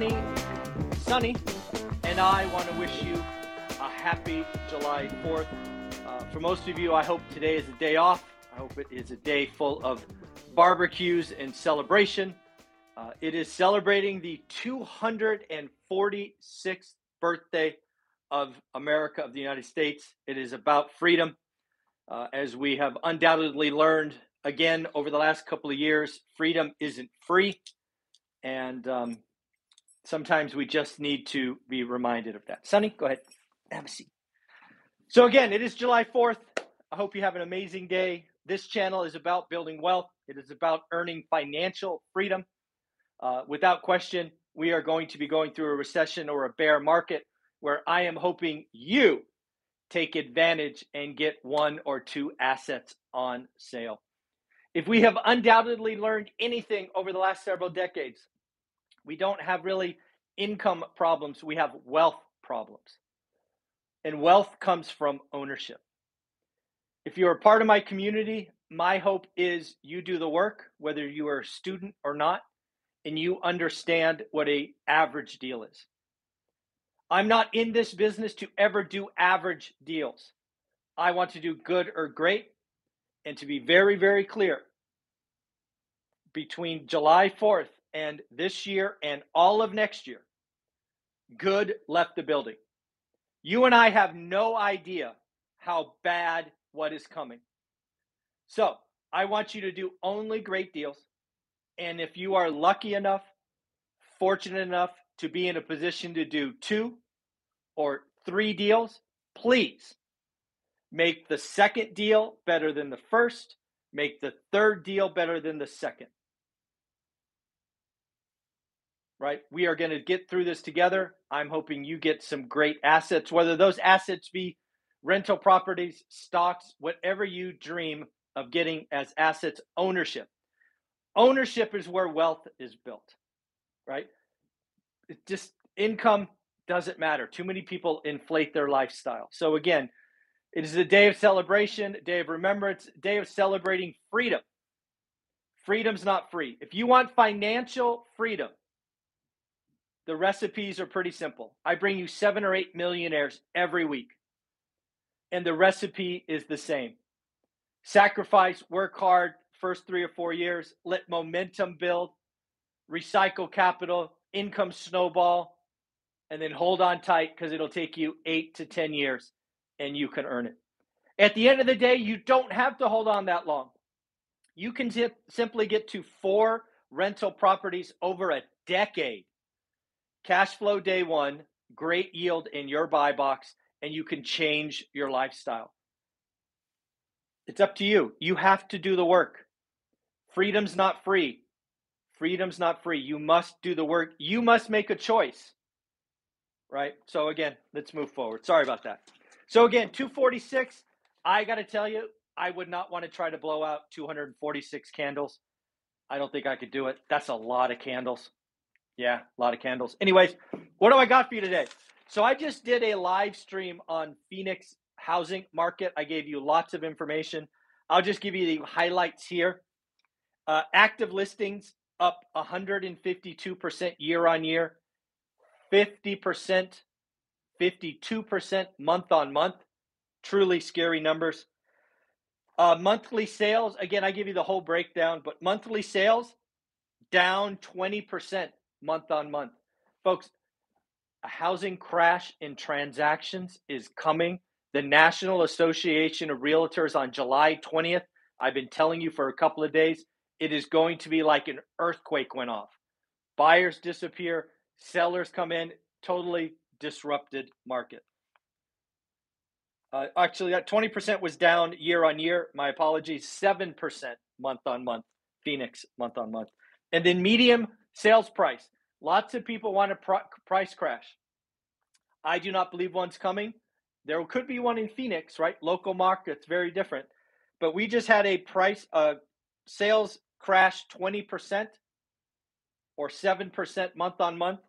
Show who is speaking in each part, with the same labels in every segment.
Speaker 1: July 4th and sunny, sunny, and I want to wish you a happy July 4th. Uh, for most of you, I hope today is a day off. I hope it is a day full of barbecues and celebration. Uh, it is celebrating the 246th birthday of America, of the United States. It is about freedom. Uh, as we have undoubtedly learned again over the last couple of years, freedom isn't free. And um, sometimes we just need to be reminded of that. Sonny, go ahead. Have a seat. So, again, it is July 4th. I hope you have an amazing day. This channel is about building wealth, it is about earning financial freedom. Uh, without question, we are going to be going through a recession or a bear market where I am hoping you take advantage and get one or two assets on sale. If we have undoubtedly learned anything over the last several decades, we don't have really income problems, we have wealth problems. And wealth comes from ownership. If you're a part of my community, my hope is you do the work, whether you are a student or not, and you understand what a average deal is. I'm not in this business to ever do average deals. I want to do good or great. And to be very, very clear, between July 4th and this year and all of next year, good left the building. You and I have no idea how bad what is coming. So I want you to do only great deals. And if you are lucky enough, fortunate enough to be in a position to do two or three deals, please make the second deal better than the first, make the third deal better than the second. Right? We are going to get through this together. I'm hoping you get some great assets, whether those assets be rental properties, stocks, whatever you dream of getting as assets ownership. Ownership is where wealth is built, right? It just income doesn't matter. Too many people inflate their lifestyle. So again, it is a day of celebration, day of remembrance, day of celebrating freedom. Freedom's not free. If you want financial freedom, the recipes are pretty simple. I bring you seven or eight millionaires every week, and the recipe is the same sacrifice, work hard, first three or four years, let momentum build, recycle capital, income snowball, and then hold on tight because it'll take you eight to 10 years and you can earn it. At the end of the day, you don't have to hold on that long. You can simply get to four rental properties over a decade. Cash flow day one, great yield in your buy box, and you can change your lifestyle. It's up to you. You have to do the work. Freedom's not free. Freedom's not free. You must do the work. You must make a choice. Right? So, again, let's move forward. Sorry about that. So, again, 246, I got to tell you, I would not want to try to blow out 246 candles. I don't think I could do it. That's a lot of candles. Yeah, a lot of candles. Anyways, what do I got for you today? So I just did a live stream on Phoenix housing market. I gave you lots of information. I'll just give you the highlights here. Uh, active listings up 152% year on year, 50%, 52% month on month. Truly scary numbers. Uh, monthly sales, again, I give you the whole breakdown, but monthly sales down 20% month on month. Folks, a housing crash in transactions is coming. The National Association of Realtors on July 20th, I've been telling you for a couple of days, it is going to be like an earthquake went off. Buyers disappear, sellers come in, totally disrupted market. Uh, actually, that 20% was down year on year. My apologies. 7% month on month. Phoenix month on month. And then medium sales price. Lots of people want a pr- price crash. I do not believe one's coming. There could be one in Phoenix, right? Local markets, very different. But we just had a price uh, sales crash 20% or 7% month on month.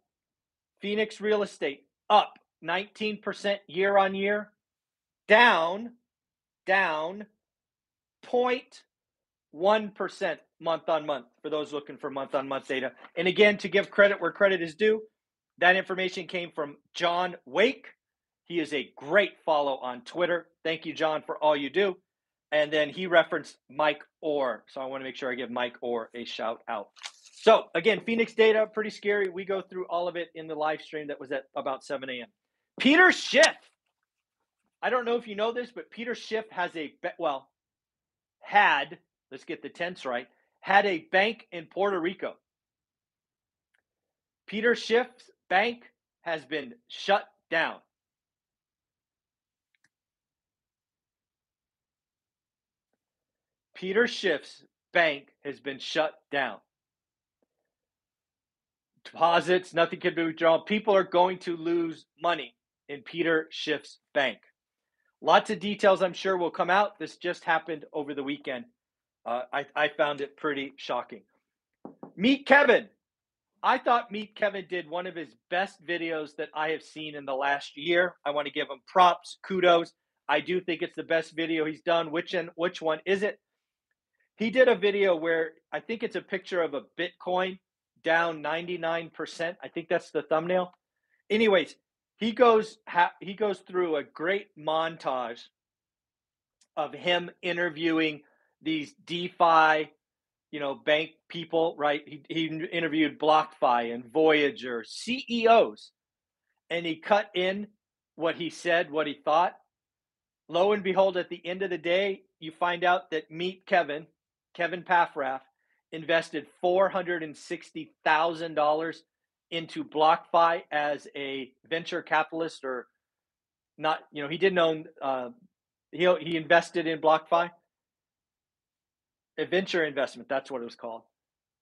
Speaker 1: Phoenix real estate up 19% year on year, down, down 0.1% month on month for those looking for month on month data. And again, to give credit where credit is due, that information came from John Wake. He is a great follow on Twitter. Thank you, John, for all you do. And then he referenced Mike Orr. So I want to make sure I give Mike Orr a shout out. So again, Phoenix data, pretty scary. We go through all of it in the live stream that was at about 7 a.m. Peter Schiff. I don't know if you know this, but Peter Schiff has a, well, had, let's get the tense right, had a bank in Puerto Rico. Peter Schiff's bank has been shut down. Peter Schiff's bank has been shut down. Deposits, nothing can be withdrawn. People are going to lose money in Peter Schiff's bank. Lots of details, I'm sure, will come out. This just happened over the weekend. Uh, I, I found it pretty shocking. Meet Kevin. I thought Meet Kevin did one of his best videos that I have seen in the last year. I want to give him props, kudos. I do think it's the best video he's done. Which and which one is it? He did a video where I think it's a picture of a Bitcoin down 99%. I think that's the thumbnail. Anyways, he goes ha- he goes through a great montage of him interviewing these DeFi, you know, bank people, right? He, he interviewed BlockFi and Voyager CEOs, and he cut in what he said, what he thought. Lo and behold, at the end of the day, you find out that Meet Kevin, Kevin Paffrath, invested $460,000 into BlockFi as a venture capitalist or not, you know, he didn't own, uh, he, he invested in BlockFi a venture investment. That's what it was called.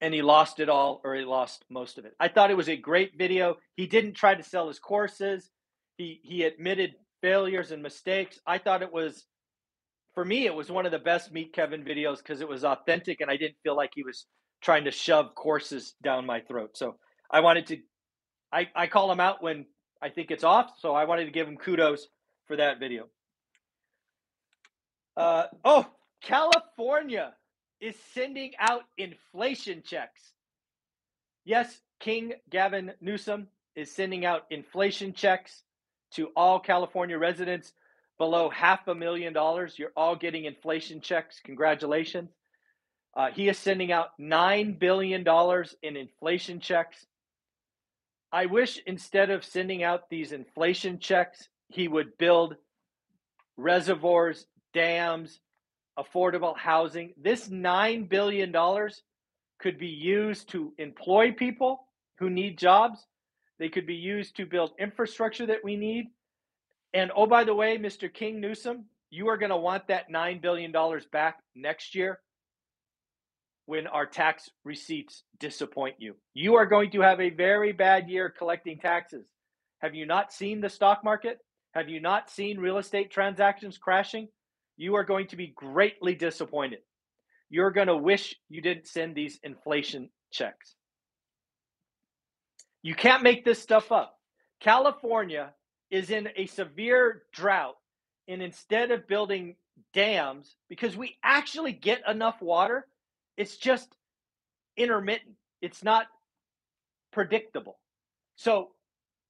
Speaker 1: And he lost it all, or he lost most of it. I thought it was a great video. He didn't try to sell his courses. He he admitted failures and mistakes. I thought it was, for me, it was one of the best Meet Kevin videos because it was authentic, and I didn't feel like he was trying to shove courses down my throat. So I wanted to, I I call him out when I think it's off. So I wanted to give him kudos for that video. Uh, oh, California is sending out inflation checks. Yes, King Gavin Newsom is sending out inflation checks to all California residents below half a million dollars. You're all getting inflation checks. Congratulations. Uh, he is sending out $9 billion in inflation checks. I wish instead of sending out these inflation checks, he would build reservoirs, dams, affordable housing. This $9 billion could be used to employ people who need jobs. They could be used to build infrastructure that we need. And oh, by the way, Mr. King Newsom, you are going to want that $9 billion back next year when our tax receipts disappoint you. You are going to have a very bad year collecting taxes. Have you not seen the stock market? Have you not seen real estate transactions crashing? You are going to be greatly disappointed. You're going to wish you didn't send these inflation checks. You can't make this stuff up. California is in a severe drought, and instead of building dams, because we actually get enough water, it's just intermittent, it's not predictable. So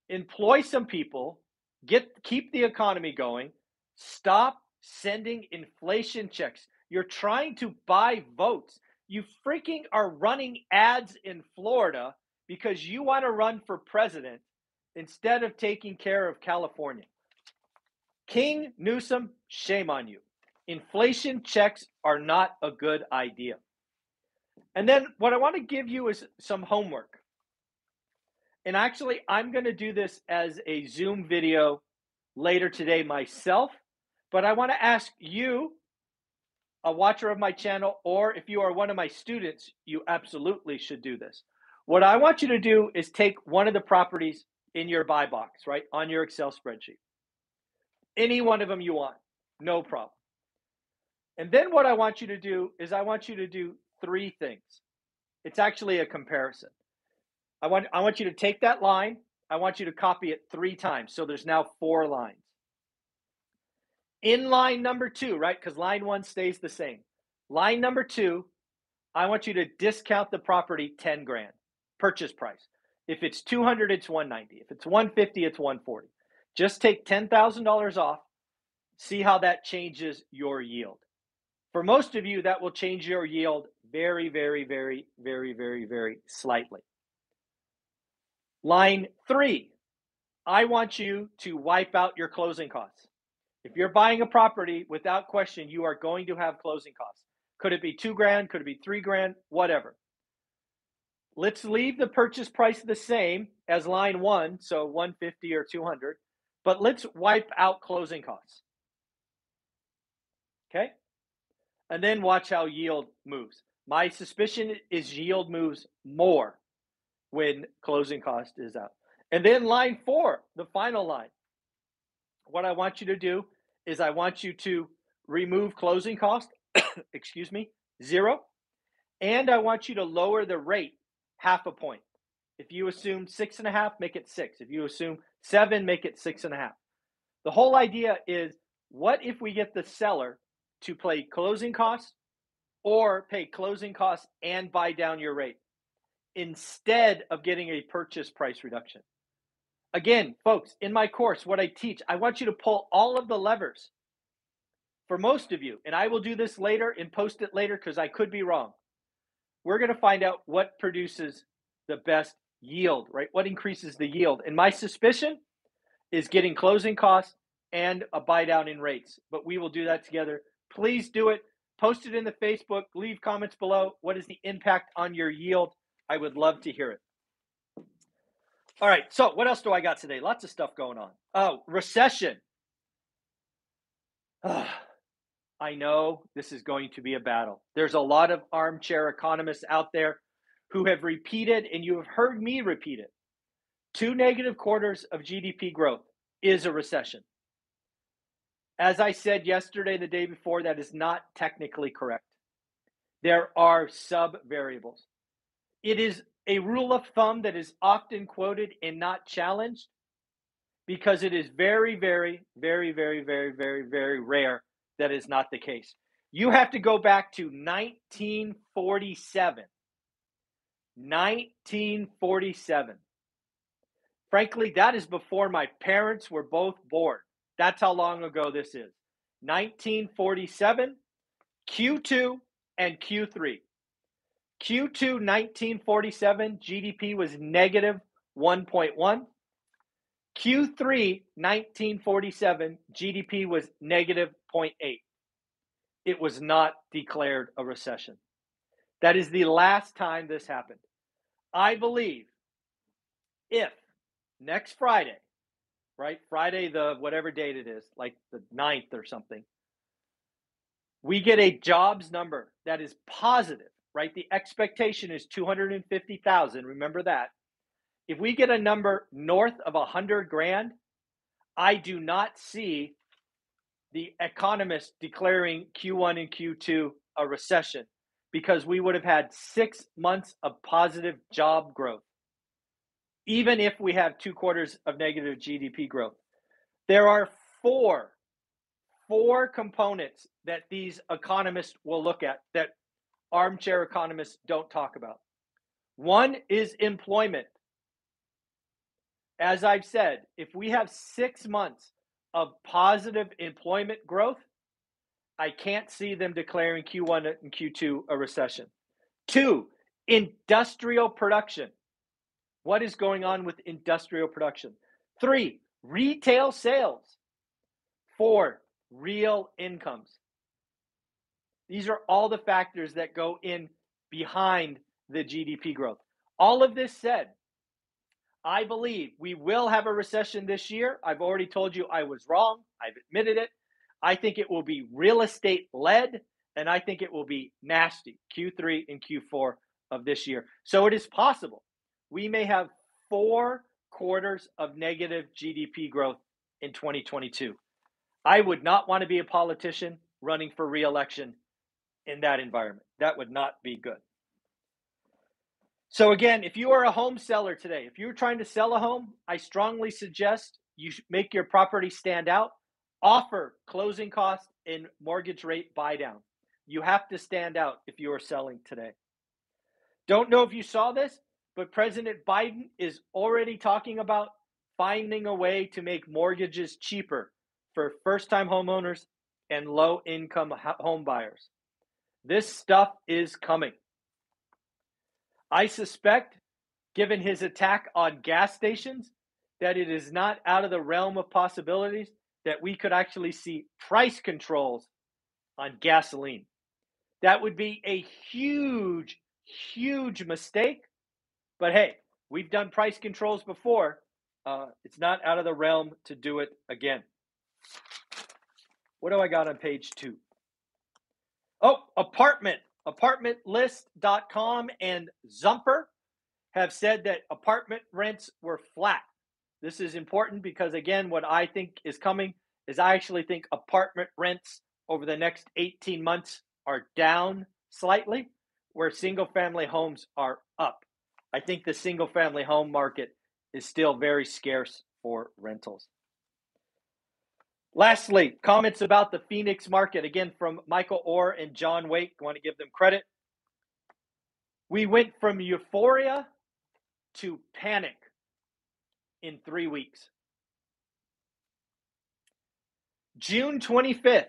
Speaker 1: employ some people, get keep the economy going, stop sending inflation checks. You're trying to buy votes. You freaking are running ads in Florida because you want to run for president instead of taking care of California. King Newsom, shame on you. Inflation checks are not a good idea. And then what I want to give you is some homework. And actually, I'm going to do this as a Zoom video later today myself but I want to ask you, a watcher of my channel, or if you are one of my students, you absolutely should do this. What I want you to do is take one of the properties in your buy box, right, on your Excel spreadsheet. Any one of them you want, no problem. And then what I want you to do is I want you to do three things. It's actually a comparison. I want I want you to take that line, I want you to copy it 3 times. So there's now 4 lines. In line number 2, right? Cuz line 1 stays the same. Line number 2, I want you to discount the property 10 grand purchase price. If it's 200 it's 190. If it's 150 it's 140. Just take $10,000 off. See how that changes your yield. For most of you that will change your yield very very very very very very slightly. Line 3. I want you to wipe out your closing costs. If you're buying a property, without question, you are going to have closing costs. Could it be two grand? Could it be three grand? Whatever. Let's leave the purchase price the same as line one, so 150 or 200, but let's wipe out closing costs. Okay? And then watch how yield moves. My suspicion is yield moves more when closing cost is out. And then line four, the final line. What I want you to do is I want you to remove closing cost, excuse me, zero. And I want you to lower the rate half a point. If you assume six and a half, make it six. If you assume seven, make it six and a half. The whole idea is what if we get the seller to pay closing costs or pay closing costs and buy down your rate instead of getting a purchase price reduction? Again, folks, in my course, what I teach, I want you to pull all of the levers for most of you, and I will do this later and post it later because I could be wrong we're going to find out what produces the best yield, right? What increases the yield. And my suspicion is getting closing costs and a buy down in rates. But we will do that together. Please do it. Post it in the Facebook. Leave comments below. What is the impact on your yield? I would love to hear it. All right. So, what else do I got today? Lots of stuff going on. Oh, recession. I know this is going to be a battle. There's a lot of armchair economists out there who have repeated, and you have heard me repeat it two negative quarters of GDP growth is a recession. As I said yesterday, the day before, that is not technically correct. There are sub variables. It is a rule of thumb that is often quoted and not challenged because it is very, very, very, very, very, very, very rare that is not the case. You have to go back to 1947. 1947. Frankly, that is before my parents were both born. That's how long ago this is. 1947, Q2 and Q3. Q2 1947 GDP was negative 1.1. Q3 1947 GDP was negative 0.8. It was not declared a recession. That is the last time this happened. I believe if next Friday, right? Friday, the whatever date it is, like the 9th or something, we get a jobs number that is positive, right? The expectation is 250,000. Remember that. If we get a number north of 100 grand, I do not see the economists declaring Q1 and Q2 a recession because we would have had six months of positive job growth, even if we have two quarters of negative GDP growth. There are four, four components that these economists will look at that armchair economists don't talk about. One is employment as I've said, if we have six months of positive employment growth, I can't see them declaring Q1 and Q2 a recession. Two, industrial production. What is going on with industrial production? Three, retail sales. Four, real incomes. These are all the factors that go in behind the GDP growth. All of this said, I believe we will have a recession this year. I've already told you I was wrong. I've admitted it. I think it will be real estate led, and I think it will be nasty Q3 and Q4 of this year. So it is possible. we may have four quarters of negative GDP growth in 2022. I would not want to be a politician running for reelection in that environment. That would not be good. So, again, if you are a home seller today, if you're trying to sell a home, I strongly suggest you make your property stand out, offer closing costs and mortgage rate buy down. You have to stand out if you are selling today. Don't know if you saw this, but President Biden is already talking about finding a way to make mortgages cheaper for first time homeowners and low income home buyers. This stuff is coming. I suspect, given his attack on gas stations, that it is not out of the realm of possibilities that we could actually see price controls on gasoline. That would be a huge, huge mistake. But hey, we've done price controls before. Uh, it's not out of the realm to do it again. What do I got on page two? Oh, apartment. Apartmentlist.com and Zumper have said that apartment rents were flat. This is important because, again, what I think is coming is I actually think apartment rents over the next 18 months are down slightly, where single family homes are up. I think the single family home market is still very scarce for rentals. Lastly, comments about the Phoenix market again from Michael Orr and John Wake. Want to give them credit. We went from euphoria to panic in three weeks. June 25th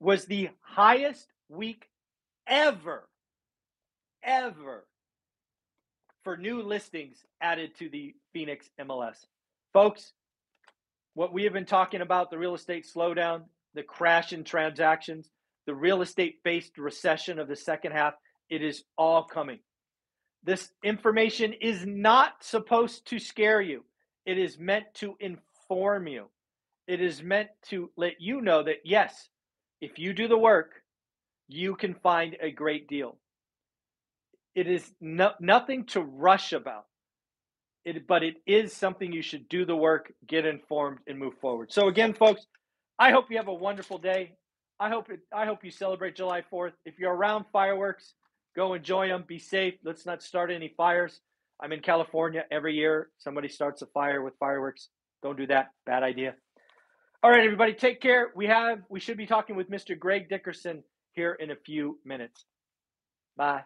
Speaker 1: was the highest week ever, ever for new listings added to the Phoenix MLS. Folks, what we have been talking about the real estate slowdown, the crash in transactions, the real estate based recession of the second half, it is all coming. This information is not supposed to scare you. It is meant to inform you. It is meant to let you know that, yes, if you do the work, you can find a great deal. It is no, nothing to rush about. It, but it is something you should do the work, get informed, and move forward. So again, folks, I hope you have a wonderful day. I hope it, I hope you celebrate July 4th. If you're around fireworks, go enjoy them. Be safe. Let's not start any fires. I'm in California every year. Somebody starts a fire with fireworks. Don't do that. Bad idea. All right, everybody, take care. We have we should be talking with Mr. Greg Dickerson here in a few minutes. Bye.